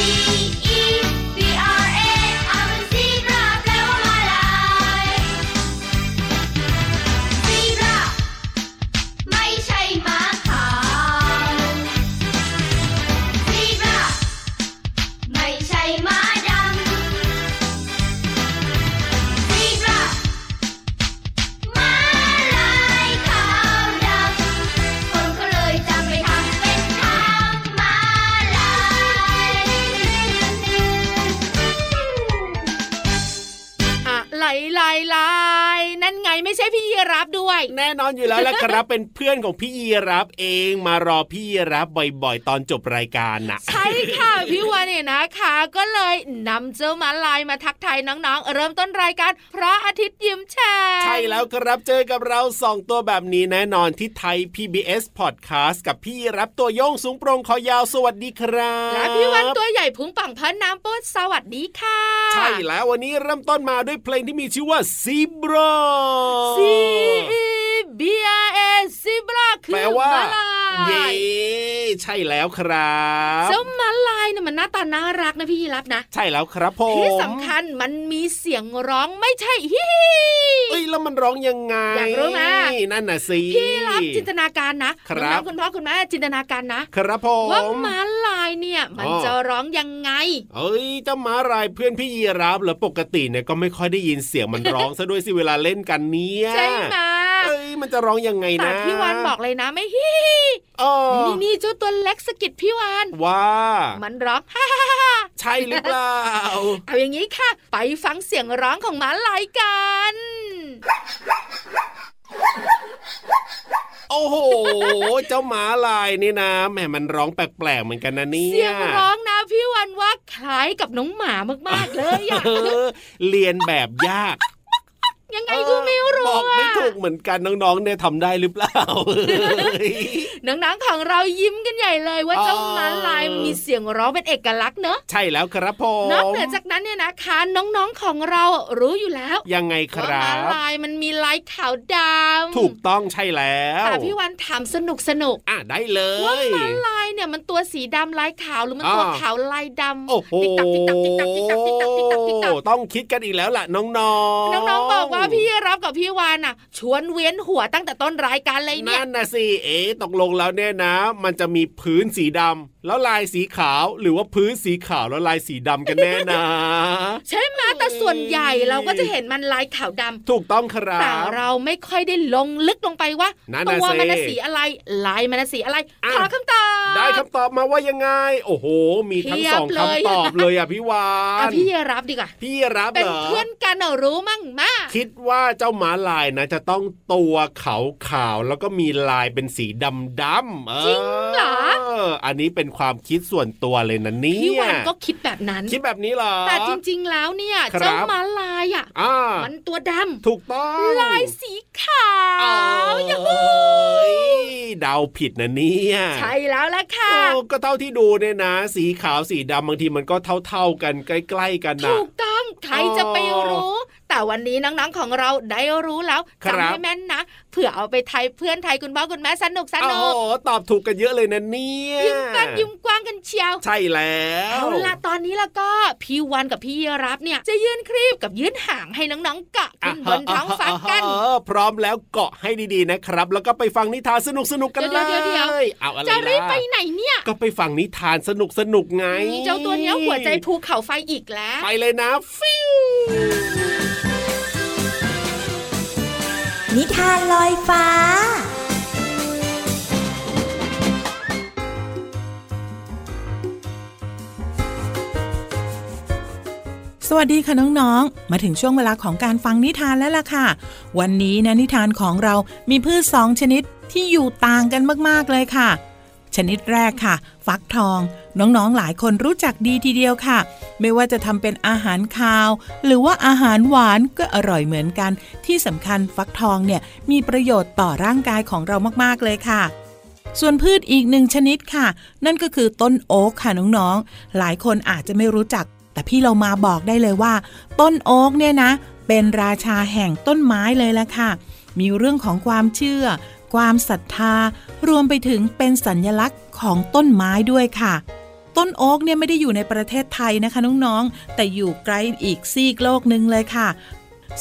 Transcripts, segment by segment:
You. ครับเป็นเพื่อนของพี่ยีรับเองมารอพี่ยีรับบ่อยๆ ตอนจบรายการน่ะใช่ค่ะพี่วันเนี่ยนะคะ ก็เลยนำเจ้ามาลายมาทักทายน้องๆ เริ่มต้นรายการพระอาทิตย์ยิ้มแฉ่งใช่แล้วครับเจอกับเราสองตัวแบบนี้แน่นอนที่ไทย PBS Podcast กับพี่ยีรับตัวโยงสูงโปรงคอยาวสวัสดีครับและพี่วันตัวใหญ่พุงป่องพันน้ำปุดสวัสดีค่ะ ใช่แล้ววันนี้เริ่มต้นมาด้วยเพลงที่มีชื่อว่าซีบร C E B R A ซิ บราคือแปลว่าม้ลาย เย้ใช่แล้วครับเจ้ามาลายเนี่ยมันหน้าตาน่ารักนะพี่ยีรับนะ ใช่แล้วครับผมที่สำคัญมันมีเสียงร้องไม่ใช่ฮิเอ้ยแล้วมันร้องยังไงอยากรู้ไหมนั่นน่ะสิพี่รับจินตนาการนะครับน้องๆคุณพ่อคุณแม่จินตนาการนะครับผมว่าม้าลายเนี่ยมันอ๋อจะร้องยังไง เอ้ยเจ้าม้ารายเพื่อนพี่ยีราฟเหรอปกติเนี่ยก็ไม่ค่อยได้ยินเสียงมันร้องซะด้วยสิเวลาเล่นกันเนี่ยใช่ไหมเอ้ยมันจะร้องยังไงแต่นะพี่วานบอกเลยนะไม่ฮิเออนี่นี่เจ้าตัวเล็กสะกิดพี่วานว่า มันร้องฮ่าฮ่าฮ่าใช่หรือเปล่า เอาอย่างนี้ค่ะ ไปฟังเสียงร้องของม้าลายกันโอ้โห เจ้าม้าลายนี่นะแหมมันร้องแปลกๆเหมือนกันนะเนี่ยเสียงร้องนะพี่วานว่าคล้ายกับน้องหมามากๆเลยอะเออเรียนแบบยาก ยังไงก็ไม่รู้บอกไม่อะถูกเหมือนกันน้องๆเนี่ยทำได้หรือเปล่าน้องๆของเรายิ้มกันใหญ่เลยว่าอ๋อเจ้าม้าลายมันมีเสียงร้องเป็นเอกลักษณ์เนอะใช่แล้วครับผมนอกเหนือจากนั้นเนี่ยนะคะน้องๆของเรารู้อยู่แล้ว ยังไงคว่ารัม้าบลายมันมีลายขาวดำถูกต้องใช่แล้วแต่พี่วันถามสนุกสนุกอะได้เลๆว่ายม้าลายเนี่ยมันตัวสีดำลายขาวหรือมันตัวอ่าขาวลายดำโอ้โหติ๊กตักติ๊กตักติ๊กตักติ๊กตักติ๊กตักติ๊กตักติ๊กตักต้องคิดกันอีกแล้วล่ะน้องๆน้องๆบอกว่า พี่รับกับพี่วานอะ ชวนเวียนหัวตั้งแต่ต้นรายการเลยเนี่ยนั่นนะสิเอ๊ะตกลงแล้วเนี่ยนะ มันจะมีพื้นสีดำแล้วลายสีขาวหรือว่าพื้นสีขาวแล้วลายสีดำกันแน่นะ ใช่ไหมแต่ส่วนใหญ่เราก็จะเห็นมันลายขาวดำถูกต้องครับแต่เราไม่ค่อยได้ลงลึกลงไปว่านั่นตัน่ะวมันน่ะสิสีอะไรลายมันน่ะสีอะไรอะขอคำตอบ ได้คำตอบมาว่ายังไง โอ้โห มีทั้งเพียบสองเลยคำตอบเลยอะพี่วาอะนพี่รับดีกว่าพี่รับเป็นเหรอเพื่อนกันเหรอรู้มั่งมาคิดว่าเจ้าหมาลายนะจะต้องตัวขาวขาวๆแล้วก็มีลายเป็นสีดำดำๆจริงเหรออันนี้เป็นความคิดส่วนตัวเลยนะเนี่พี่ยวันก็คิดแบบนั้น คิดแบบนี้เหรอแต่จริง ๆ แล้วเนี่ยครับเจ้าม้าลายอะอ่ามันตัวดถูกต้องำลายสีขาวอ้าวยูฮูเดาผิดนะเนี่ยใช่แล้วละค่ะโอ้ก็เท่าที่ดูเนี่ยนะ สีขาวสีดำบางทีมันก็เท่า ๆกันใกล้ ๆ กันนะถูกต้องใครจะไปรู้ แต่วันนี้น้องๆของเราได้รู้แล้วครับจำให้แม่นนะเผื่อเอาไปไทยเพื่อนไทยคุณพ่อคุณแม่สนุกสโอ้นุโหกตอบถูกกันเยอะเลยนะเนี่ยยิ้มกว้างยิ้มกว้างกันเชียว ใช่แล้วเอาล่ะตอนนี้แล้วก็พี่วันกับพี่รับเนี่ยจะยื่นครีบกับยื่นหางให้น้องๆเกาะขึ้นบนท้องฟ้ากันเออพร้อมแล้วเกาะให้ดีๆนะครับ แล้วก็ไปฟังนิทานสนุกๆกันเลเดี๋ยวๆเดี๋ยวยเอาอะไรจะรีบล่ะไปไหนเนี่ย ก็ไปฟังนิทานสนุกๆไง เจ้าตัวเนี้ยหัวใจภูเขาไฟอีกแล้ว ไปเลยนะฟิว นิทานลอยฟ้า สวัสดีค่ะน้องๆ มาถึงช่วงเวลาของการฟังนิทานแล้วล่ะค่ะ วันนี้นะนิทานของเรามีพืชสองชนิดที่อยู่ต่างกันมากๆเลยค่ะ ชนิดแรกค่ะ ฟักทอง น้องๆหลายคนรู้จักดีทีเดียวค่ะ ไม่ว่าจะทำเป็นอาหารคาว หรือว่าอาหารหวานก็อร่อยเหมือนกัน ที่สำคัญฟักทองเนี่ยมีประโยชน์ต่อร่างกายของเรามากๆเลยค่ะส่วนพืชอีกหนึ่งชนิดค่ะ นั่นก็คือต้นโอ๊กค่ะน้องๆ หลายคนอาจจะไม่รู้จัก แต่พี่เรามาบอกได้เลยว่า ต้นโอ๊กเนี่ยนะ เป็นราชาแห่งต้นไม้เลยละค่ะ มีเรื่องของความเชื่อ ความศรัทธารวมไปถึงเป็นสัญลักษณ์ของต้นไม้ด้วยค่ะ ต้นโอ๊กเนี่ยไม่ได้อยู่ในประเทศไทยนะคะน้องๆ แต่อยู่ไกลอีกซีกโลกหนึ่งเลยค่ะ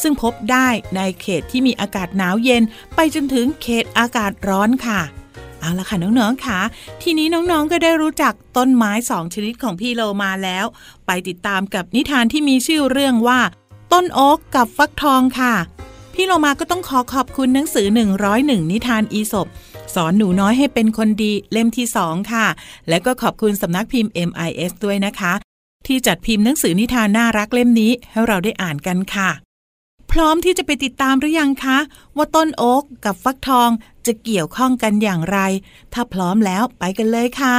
ซึ่งพบได้ในเขตที่มีอากาศหนาวเย็นไปจนถึงเขตอากาศร้อนค่ะเอาละค่ะน้องๆค่ะ ทีนี้น้องๆก็ได้รู้จักต้นไม้สองชนิดของพี่โลมาแล้ว ไปติดตามกับนิทานที่มีชื่อเรื่องว่า ต้นโอ๊กกับฟักทองค่ะ พี่โลมาก็ต้องขอขอบคุณหนังสือ 101 นิทานอีสบสอนหนูน้อยให้เป็นคนดีเล่มที่ 2 ค่ะ และก็ขอบคุณสำนักพิมพ์ MIS ด้วยนะคะ ที่จัดพิมพ์หนังสือนิทานน่ารักเล่มนี้ให้เราได้อ่านกันค่ะ พร้อมที่จะไปติดตามหรือยังคะ ว่าต้นโอ๊กกับฟักทองจะเกี่ยวข้องกันอย่างไร ถ้าพร้อมแล้วไปกันเลยค่ะ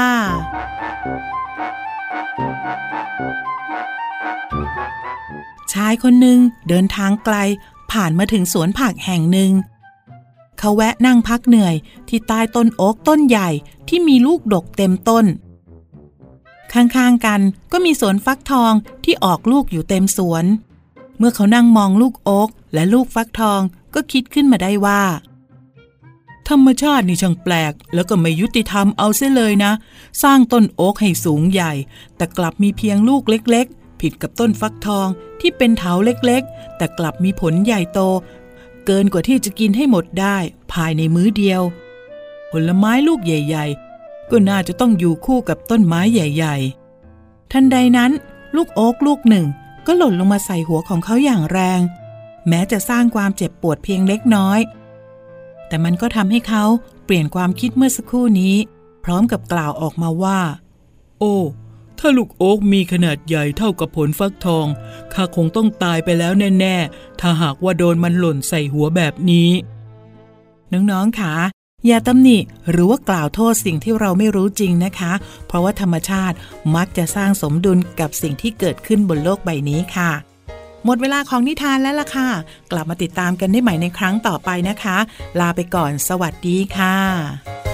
ชายคนหนึ่งเดินทางไกล ผ่านมาถึงสวนผักแห่งหนึ่ง เขาแวะนั่งพักเหนื่อยที่ใต้ต้นโอ๊กต้นใหญ่ที่มีลูกดกเต็มต้น ข้างๆกันก็มีสวนฟักทองที่ออกลูกอยู่เต็มสวน เมื่อเขานั่งมองลูกโอ๊กและลูกฟักทองก็คิดขึ้นมาได้ว่า ธรรมชาตินี่ช่างแปลก แล้วก็ไม่ยุติธรรมเอาเสียเลยนะ สร้างต้นโอ๊กให้สูงใหญ่ แต่กลับมีเพียงลูกเล็ก ผิดกับต้นฟักทองที่เป็นเถาเล็กๆ แต่กลับมีผลใหญ่โต เกินกว่าที่จะกินให้หมดได้ภายในมื้อเดียว ผลไม้ลูกใหญ่ ๆ ก็น่าจะต้องอยู่คู่กับต้นไม้ใหญ่ ๆ ทันใดนั้น ลูกโอ๊กลูกหนึ่ง ก็หล่นลงมาใส่หัวของเขาอย่างแรง แม้จะสร้างความเจ็บปวดเพียงเล็กน้อย แต่มันก็ทำให้เขาเปลี่ยนความคิดเมื่อสักครู่นี้ พร้อมกับกล่าวออกมาว่า โอ้ ถ้าลูกโอ๊กมีขนาดใหญ่เท่ากับผลฟักทอง ข้าคงต้องตายไปแล้วแน่ ๆ ถ้าหากว่าโดนมันหล่นใส่หัวแบบนี้ น้องๆค่ะอย่าตำหนิหรือว่ากล่าวโทษสิ่งที่เราไม่รู้จริงนะคะ เพราะว่าธรรมชาติมักจะสร้างสมดุลกับสิ่งที่เกิดขึ้นบนโลกใบนี้ค่ะ หมดเวลาของนิทานแล้วล่ะค่ะ กลับมาติดตามกันได้ใหม่ในครั้งต่อไปนะคะ ลาไปก่อนสวัสดีค่ะ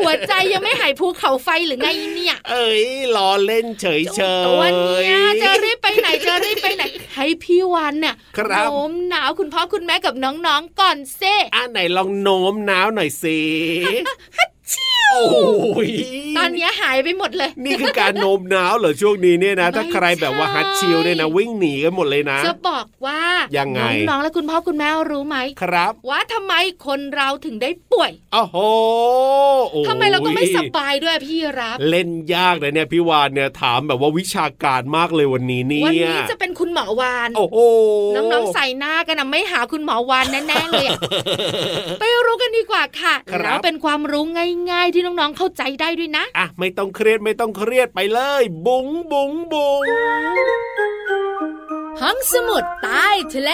หัวใจยังไม่หายภูเขาไฟหรือไงเนี่ย เอ้ยล้อเล่นเฉยเฉยตัวเนี้ยจะรีบไปไหนจะรีบไปไหนให้พี่วันเนี่ยครับโน้มหนาวคุณพ่อคุณแม่กับน้องๆก่อนเซ่อะไหนลองโน้มน้าวหน่อยสิ โอ้ยตอนเนี้ยหายไปหมดเลย นี่คือการโน้มน้าวเหรอช่วงนี้เนี่ยนะไม่ถ้าใครแบบว่าใช่ฮัดชิลเนี่ยนะวิ่งหนีกันหมดเลยนะ จะบอกว่ายังไงน้องๆและคุณพ่อคุณแม่รู้ไหมครับ ว่าทำไมคนเราถึงได้ป่วยโอ้โหโอ้ยทำไมเราก็ไม่สบายด้วยพี่รับ เล่นยากเลยเนี่ยพี่วานเนี่ยถามแบบว่าวิชาการมากเลยวันนี้เนี่ยวันนี้จะเป็นคุณหมอวาน โอ้โหน้องๆใส่หน้ากันนะไม่หาคุณหมอวานแน่ๆเลยอะไปรู้กันดีกว่าค่ะครับแล้วเป็นความรู้ง่าย ๆที่น้องๆเข้าใจได้ด้วยนะ อะ ไม่ต้องเครียดไม่ต้องเครียดไปเลย บุ๋งบุ๋งบุ๋งห้องสมุดใต้ทะเล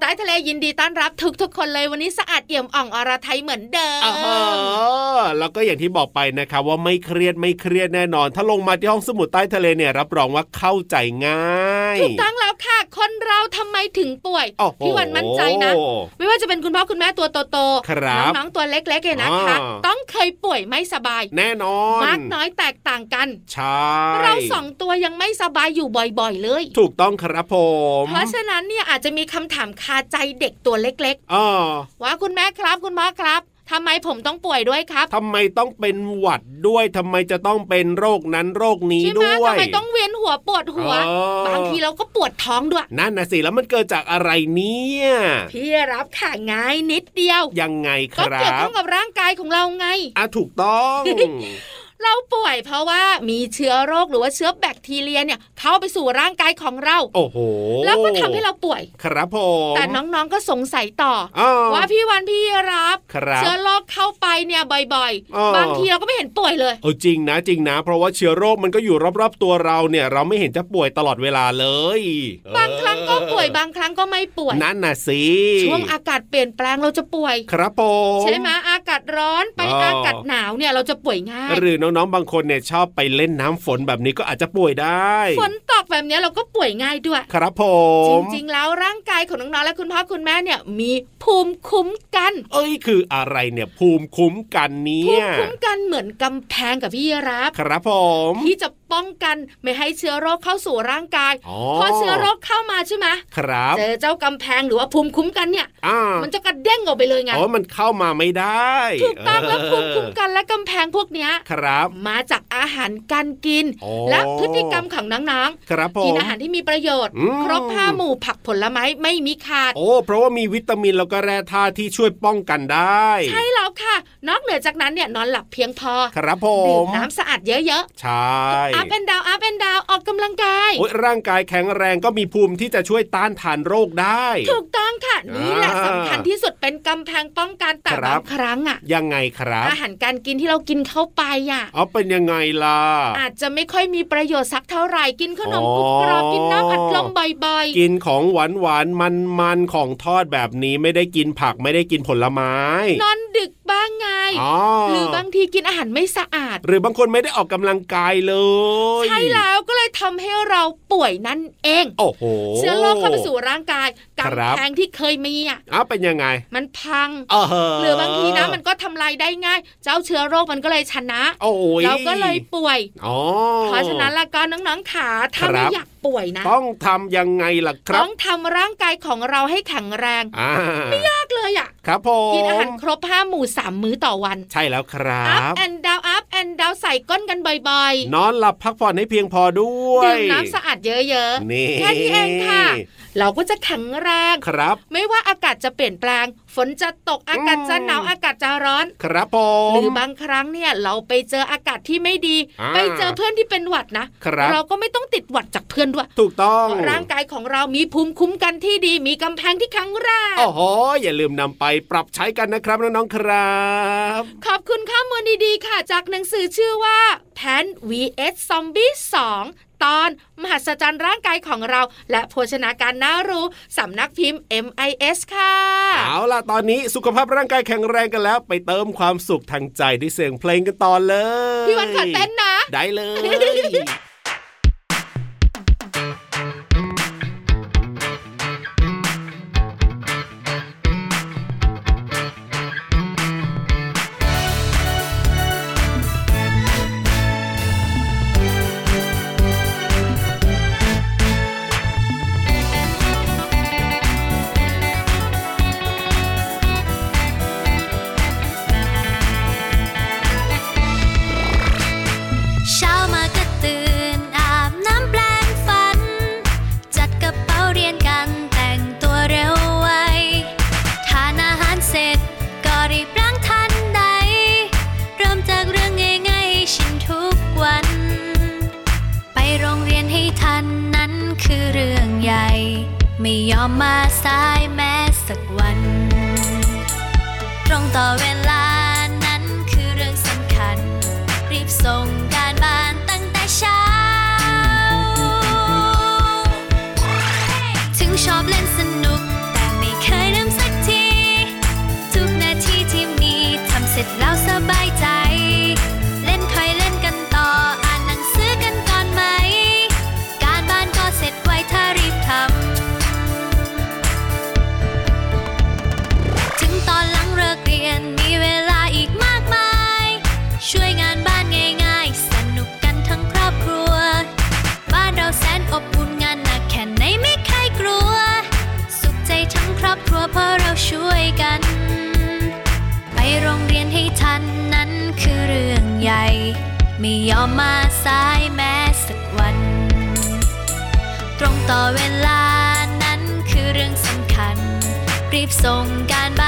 ใต้ทะเลยินดีต้อนรับทุกๆคนเลยวันนี้สะอาดเอี่ยมอ่องอรไทยเหมือนเดิมอ๋อแล้วก็อย่างที่บอกไปนะครับว่าไม่เครียดไม่เครียดแน่นอน ถ้าลงมาที่ห้องสมุดใต้ทะเลเนี่ยรับรองว่าเข้าใจง่ายถูกต้องแล้วค่ะ คนเราทำไมถึงป่วยโอ้โหพี่วันมั่นใจนะ ไม่ว่าจะเป็นคุณพ่อคุณแม่ตัวโตครับน้องๆตัวเล็กๆเนี่ยนะคะอ่าต้องเคยป่วยไม่สบาย แน่นอนมากน้อยแตกต่างกันใช่เราสองตัวยังไม่สบายอยู่บ่อยๆ เลย ถูกต้องครับผม เพราะฉะนั้นเนี่ยอาจจะมีคำถามคาใจเด็กตัวเล็กอ๋อๆว่าคุณแม่ครับคุณพ่อครับทำไมผมต้องป่วยด้วยครับ ทำไมต้องเป็นหวัดด้วย ทำไมจะต้องเป็นโรคนั้นโรคนี้ใช่ไหมด้วย ทำไมต้องเวียนหัวปวดหัวเออบางทีเราก็ปวดท้องด้วย นั่นนะสิ แล้วมันเกิดจากอะไรเนี่ย พี่รับค่ะง่ายนิดเดียว ยังไงคก็รัเกี่ยวข้บองกับร่างกายของเราไงอะถูกต้อง เราป่วยเพราะว่ามีเชื้อโรคหรือว่าเชื้อแบคทีเรียเนี่ยเข้าไปสู่ร่างกายของเรา โอ้โห แล้วก็ทำให้เราป่วย ครับผมแต่น้องๆก็สงสัยต่อออ๋อว่าพี่วันพี่รับครับเชื้อโรคเข้าไปเนี่ยบ่อยอ๋อๆบางทีเราก็ไม่เห็นป่วยเลยเออจริงนะจริงนะ เพราะว่าเชื้อโรคมันก็อยู่รอบๆตัวเราเนี่ย เราไม่เห็นจะป่วยตลอดเวลาเลย บางครั้งก็ป่วยเออบางครั้งก็ไม่ป่วยนั่นน่ะสิช่วงอากาศเปลี่ยนแปลงเราจะป่วย ครับผมใช่ไหมอากาศร้อนไปอ๋อออากาศหนาวเนี่ยเราจะป่วยง่ายหรือน้องๆบางคนเนี่ยชอบไปเล่นน้ำฝนแบบนี้ก็อาจจะป่วยได้ฝนตกแบบเนี้ยเราก็ป่วยง่ายด้วย ครับผจมริงๆ แล้วร่างกายของน้องๆและคุณพ่อคุณแม่เนี่ยมีภูมิคุ้มกัน เอ้ยคืออะไรเนี่ยภูมิคุ้มกันเนี่ภูยมิคุ้มกันเหมือนกำแพงกับพี่รับ ครับผมที่จะป้องกันไม่ให้เชื้อโรคเข้าสู่ร่างกายอ๋อพอเชื้อโรคเข้ามาใช่ไหมครับเจอเจ้ากำแพงหรือว่าภูมิคุ้มกันเนี่ยอ่ามันจะกระเด้งออกไปเลยไงอ๋อมันเข้ามาไม่ได้ถูกต้องแล้วเภูมิคุ้มกันและกำแพงพวกเนี้ยครับ มาจากอาหารการกินอ๋อและพฤติกรรมของน้องครับผๆกินมอาหารที่มีประโยชน์อืมครบห้าหมู่ผักผลไม้ไม่มีขาด โอ้เพราะว่ามีวิตามินแล้วก็แร่ธาตุที่ช่วยป้องกันได้ ใช่แล้วค่ะ นอกเหนือจากนั้นเนี่ยนอนหลับเพียงพอ ครับผดื่มมน้ำสะอาดเยอะใช่ๆอัพแอนดาวอัพแอนดาวออกกำลังกายโอ้ยร่างกายแข็งแรงก็มีภูมิที่จะช่วยต้านทานโรคได้ ถูกต้องค่ะนี่แหละอ่าสำคัญที่สุดเป็นกำแพงป้องกันแต่ครับบางครั้งอะ ยังไงครับ อาหารการกินที่เรากินเข้าไปอะเอาเป็นยังไงล่ะ อาจจะไม่ค่อยมีประโยชน์สักเท่าไหร่กินขนมอ๋อกรุบกรอบกินน้ำอัดลมบ่อยกินของหวานหวานมันมันๆของทอดแบบนี้ไม่ได้กินผักไม่ได้กินผลไม้ๆนอนดึกบ้างไงอ๋อหรือบางทีกินอาหารไม่สะอาด หรือบางคนไม่ได้ออกกำลังกายเลยใช่แล้วก็เลยทำให้เราป่วยนั่นเอง โอ้โหเชื้อโรคเข้าไปสู่ร่างกายครักำบแพงที่เคยมีอะอ้าวเป็นยังไง มันพังเออหรือบางทีนะมันก็ทำลายได้ง่าย เจ้าเชื้อโรคมันก็เลยชนะโอ้ยเราก็เลยป่วยอ๋อเพราะฉะนั้นละก็น้องๆขาถ้าครับไม่อยากป่วยนะ ต้องทำยังไงล่ะครัต้บองทำร่างกายของเราให้แข็งแรงอ่ามากเลยอะครับผมกินอาหารครบห้าหมู่สามมื้อต่อวัน ใช่แล้วครัอัพบแอนดาวอัพแอนดาวใส่ก้นกันบ่อยนอนหลับพักผ่อนให้เพียงพอด้วยๆดื่มน้ำสะอาดเยอะนี่ๆแค่นี้เองค่ะ เราก็จะแข็งแรงครับ ไม่ว่าอากาศจะเปลี่ยนแปลงฝ นจะตกอากาศจะหนาวอากาศจะร้อน ครับผหมรือบางครั้งเนี่ยเราไปเจออากาศที่ไม่ดีอ่าไปเจอเพื่อนที่เป็นหวัดนะครับเราก็ไม่ต้องติดหวัดจากเพื่อนด้วย ถูกต้องเพราะร่างกายของเรามีภูมิคุ้มกันที่ดี มีกำแพงที่แข็งแรงโอ้โหอย่าลืมนำไปปรับใช้กันนะครับน้องๆครับ ขอบคุณข้อมูลดีๆค่ะ จากหนังสือชื่อว่าแพน vs ซอมบี้2 ตอนมหัศจรรย์ร่างกายของเรา และโภชนาการน่ารู้สำนักพิมพ์ MIS ค่ะ เอาล่ะ ตอนนี้สุขภาพร่างกายแข็งแรงกันแล้ว ไปเติมความสุขทางใจด้วยเสียงเพลงกันต่อเลย พี่วันขอเต้นนะ ได้เลย ถึง ไม่ยอมมาสายแม้สักวัน ตรงต่อเวลานั้นคือเรื่องสำคัญ รีบส่งการบ้าน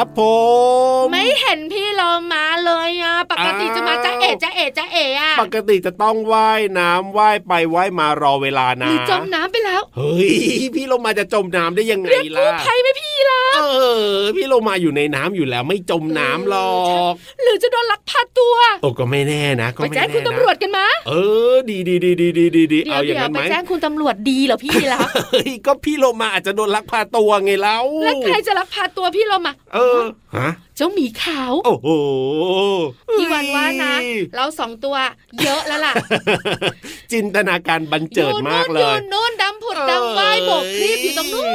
ครับผม ไม่เห็นพี่โลมาเลยอะปกติจะมาจะเอะจะเอะจะเอะอะปกติจะต้องว่ายน้ำว่ายไปว่ายมารอเวลาหนะรือจมน้ำไปแล้วเฮ้ยพี่โลมาจะจมน้ำได้ยังไงเรียกล่ะกู้ภัยไหมพี่รับเออ พี่โลมาอยู่ในน้ำอยู่แล้วไม่จมน้ำหรอก หรือจะโดนลักพาตัวโอ้ก็ไม่แน่นะก็ไปไม่แจ้งแน่คุณนะตำรวจกันมา เออ ดีดีดีดีดีดีดีเดี๋ยเอาวอย่างเดี๋ยวนั้นไปไหมแจ้งคุณตำรวจดีเหรอพี่รับเฮ้ยก็พี่โลมาอาจจะโดนลักพาตัวไงแล้วแล้วใครจะลักพาตัวพี่โลมาเออฮะ เจ้าหมีขาว โอ้โหพี่วันว่านะ เราสองตัวเยอะแล้วล่ะ จินตนาการบันเจิดมากเลอยู่ยโน่นดำผุดดำว่ายโบกคลิปอยู่ตรงนู้น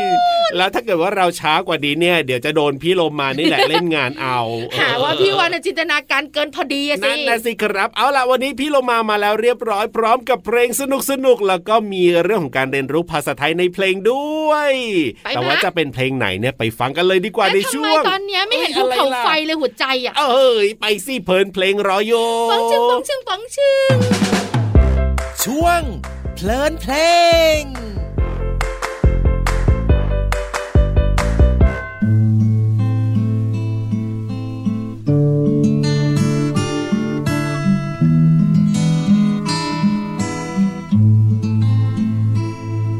แล้วถ้าเกิดว่าเราช้ากว่านี้เนี่ย เดี๋ยวจะโดนพี่โลมานี่แหละเล่นงานเอาหาว่าพี่วันน่ะจินตนาการเกินพอดีอะสินั่นนะสิครับ เอาล่ะวันนี้พี่โลมามาแล้วเรียบร้อยพร้อมกับเพลงสนุกสนุกๆแล้วก็มีเรื่องของการเรียนรู้ภาษาไทยในเพลงด้วยไปแต่นะว่าจะเป็นเพลงไหนเนี่ยไปฟังกันเลยดีกว่าในแล้วทำช่ไมวงตอนเนี้ยไม่เห็นเอ้ภูยอะไรเขาล่ะไฟเลยหัวใจอะ เอ้ยไปสิเพลินเพลงรอโยปังชึงปังชึงปังชึงช่วง เพลินเพลง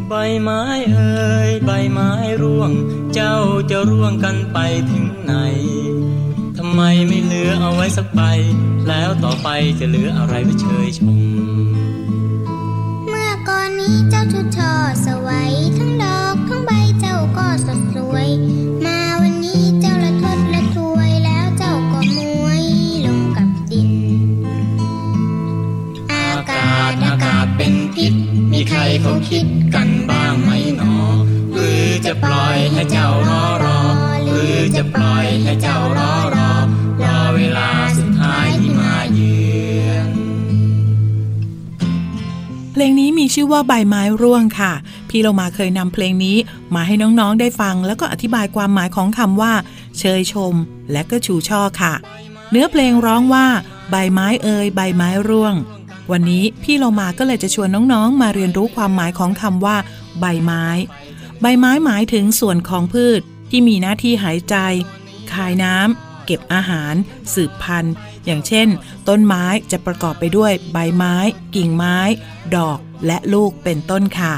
ใบไม้เอ่ยใบไม้ร่วง เจ้าจะร่วงกันไปถึง ไม่เหลือเอาไว้สักใบ แล้วต่อไปจะเหลืออะไรไว้เชยชม เมื่อก่อนนี้เจ้าชุดช่อสวยทั้งดอกทั้งใบเจ้าก็สดสวย มาวันนี้เจ้าละทดละทวยแล้วเจ้าก็มวยลงกับดิน อากาศอากาศเป็นพิษ มีใครเขาคิดกันบ้างไหมหนอ หรือจะปล่อยให้เจ้ารอรอ หรือจะปล่อยให้เจ้ารอรอ เวลาสุดท้ายที่มาเยือนเพลงนี้มีชื่อว่าใบไม้ร่วงค่ะ พี่เรามาเคยนำเพลงนี้มาให้น้องๆได้ฟัง แล้วก็อธิบายความหมายของคำว่า เชยชม และก็ชูช่อค่ะ เนื้อเพลงร้องว่า ใบไม้เอ่ยใบไม้ร่วง วันนี้พี่เรามาก็เลยจะชวนน้องๆ มาเรียนรู้ความหมายของคำว่า ใบไม้ ใบไม้หมายถึงส่วนของพืชที่มีหน้าที่หายใจ คายน้ำ เก็บอาหาร สืบพันธุ์ อย่างเช่น ต้นไม้จะประกอบไปด้วยใบไม้ กิ่งไม้ ดอกและลูกเป็นต้นค่ะ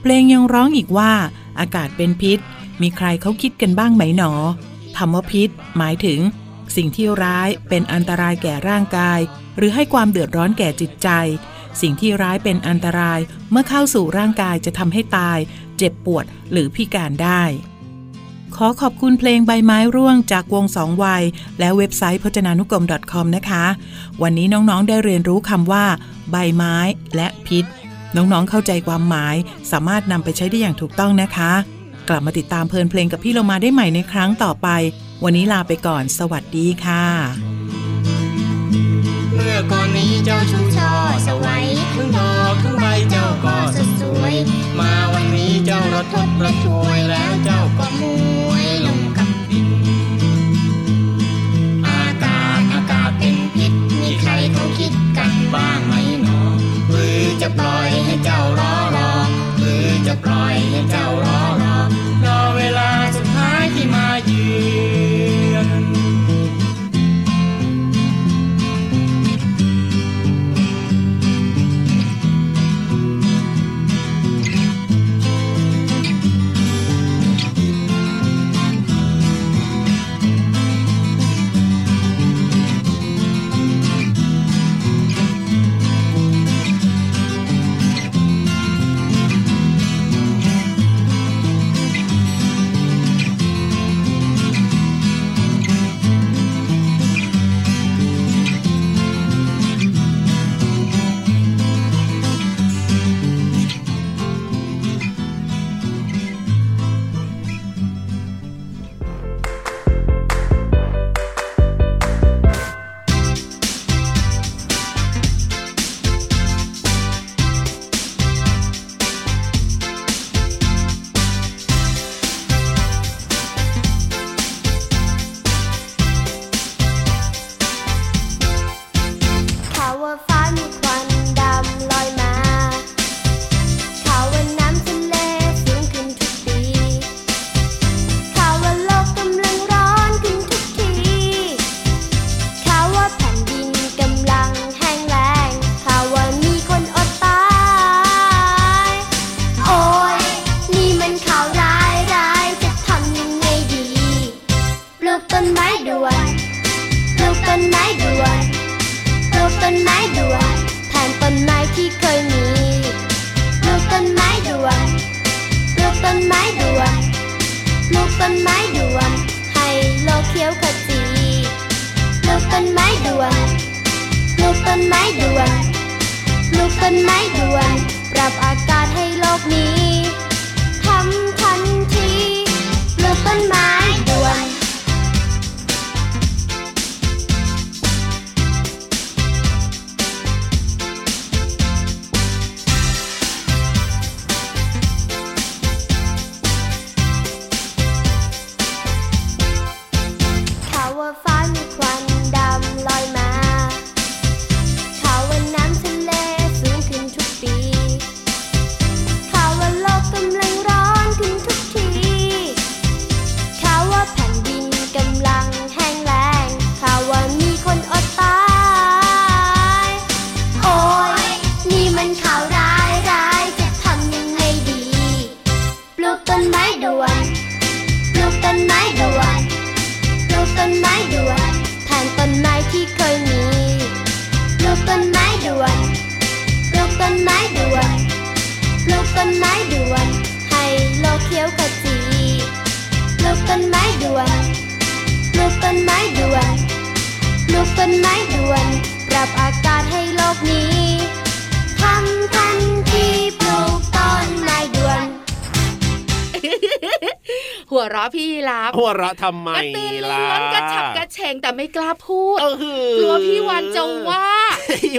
เพลงยังร้องอีกว่า อากาศเป็นพิษ มีใครเขาคิดกันบ้างไหมหนอคำว่าพิษ หมายถึง สิ่งที่ร้ายเป็นอันตรายแก่ร่างกาย หรือให้ความเดือดร้อนแก่จิตใจ สิ่งที่ร้ายเป็นอันตรายเมื่อเข้าสู่ร่างกายจะทำให้ตาย เจ็บปวดหรือพิการได้ ขอขอบคุณเพลงใบไม้ร่วงจากวงสองวัย และเว็บไซต์พจนานุกรม .com นะคะ วันนี้น้องๆได้เรียนรู้คำว่า ใบไม้และพิษ น้องๆเข้าใจความหมาย สามารถนำไปใช้ได้อย่างถูกต้องนะคะ กลับมาติดตามเพลินเพลงกับพี่โลมาได้ใหม่ในครั้งต่อไป วันนี้ลาไปก่อน สวัสดีค่ะ มื่อก่อนนี้เจ้าชูช่อสวัยทั้งดอกทั้งใบเจ้าก็สดสวย มาวันนี้เจ้าระทบระทวยแล้วเจ้าก็มวยลงกับดิน อากาศอากาศเป็นพิษมีใครเขาคิดกันบ้างไหมหนอหรือจะปล่อยให้เจ้ารอรอหรือจะปล่อยให้เจ้ารอ ปลูกต้นไม้ด่วน ปรับอากาศให้โลกนี้ ต้นไม้ด่วน ให้โลกเขียวขจีปลูกต้นไม้ด่วนปลูกต้นไม้ด่วนปลูกต้นไม้ด่วน ปรับอากาศให้โลกนี้ทำทันทีปลูกต้นไม้ด่วน หัวเราะพี่รับหัวเราะทำไมกระตือรือล่ะร้นกระฉับกระเฉงแต่ไม่กล้าพูดเออหือกลัวพี่วันจะว่า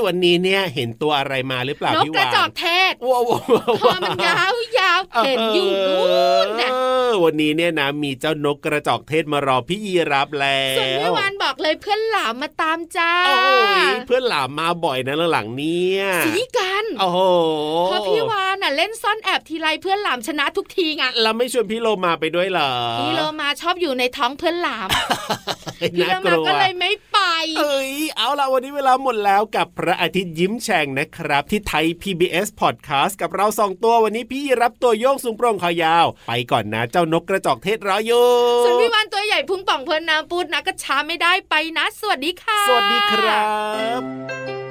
วันนี้เนี่ยเห็นตัวอะไรมาหรือเปล่านกพี่กระวานจอกเทศว้าวว้าวคอมันยาวยาวๆเห็นอยู่นู่นน่ะเออวันนี้เนี่ยนะมีเจ้านกกระจอกเทศมารอพี่ยีรับแล้วส่วนพี่วานบอกเลยเพื่อนหลามมาตามจ้าโอ้ยเพื่อนหลามมาบ่อยนะหลังๆเนี่ยสีกันโอ้โหเพราะพี่วาน น่ะเล่นซ่อนแอบทีไรเพื่อนหลามชนะทุกทีไงเราไม่ชวนพี่โลมาไปด้วยเหรอพี่โลมาชอบอยู่ในท้องเพื่อนหลามเฮ้ยพี่โลน่ากมาลัวก็เลยไม่ไป เอ้ยเอาล่ะวันนี้เวลาหมดแล้วกับพระอาทิตย์ยิ้มแฉ่งนะครับ ที่ไทย PBS Podcast กับเราสองตัววันนี้พี่รับตัวโยงสูงโปร่งคอยาว ไปก่อนนะเจ้านกกระจอกเทศรออยู่ส่วนพี่วานตัวใหญ่พุงป่องเพลินน้ำปูดนะก็ช้าไม่ได้ไปนะ สวัสดีค่ะ สวัสดีครับ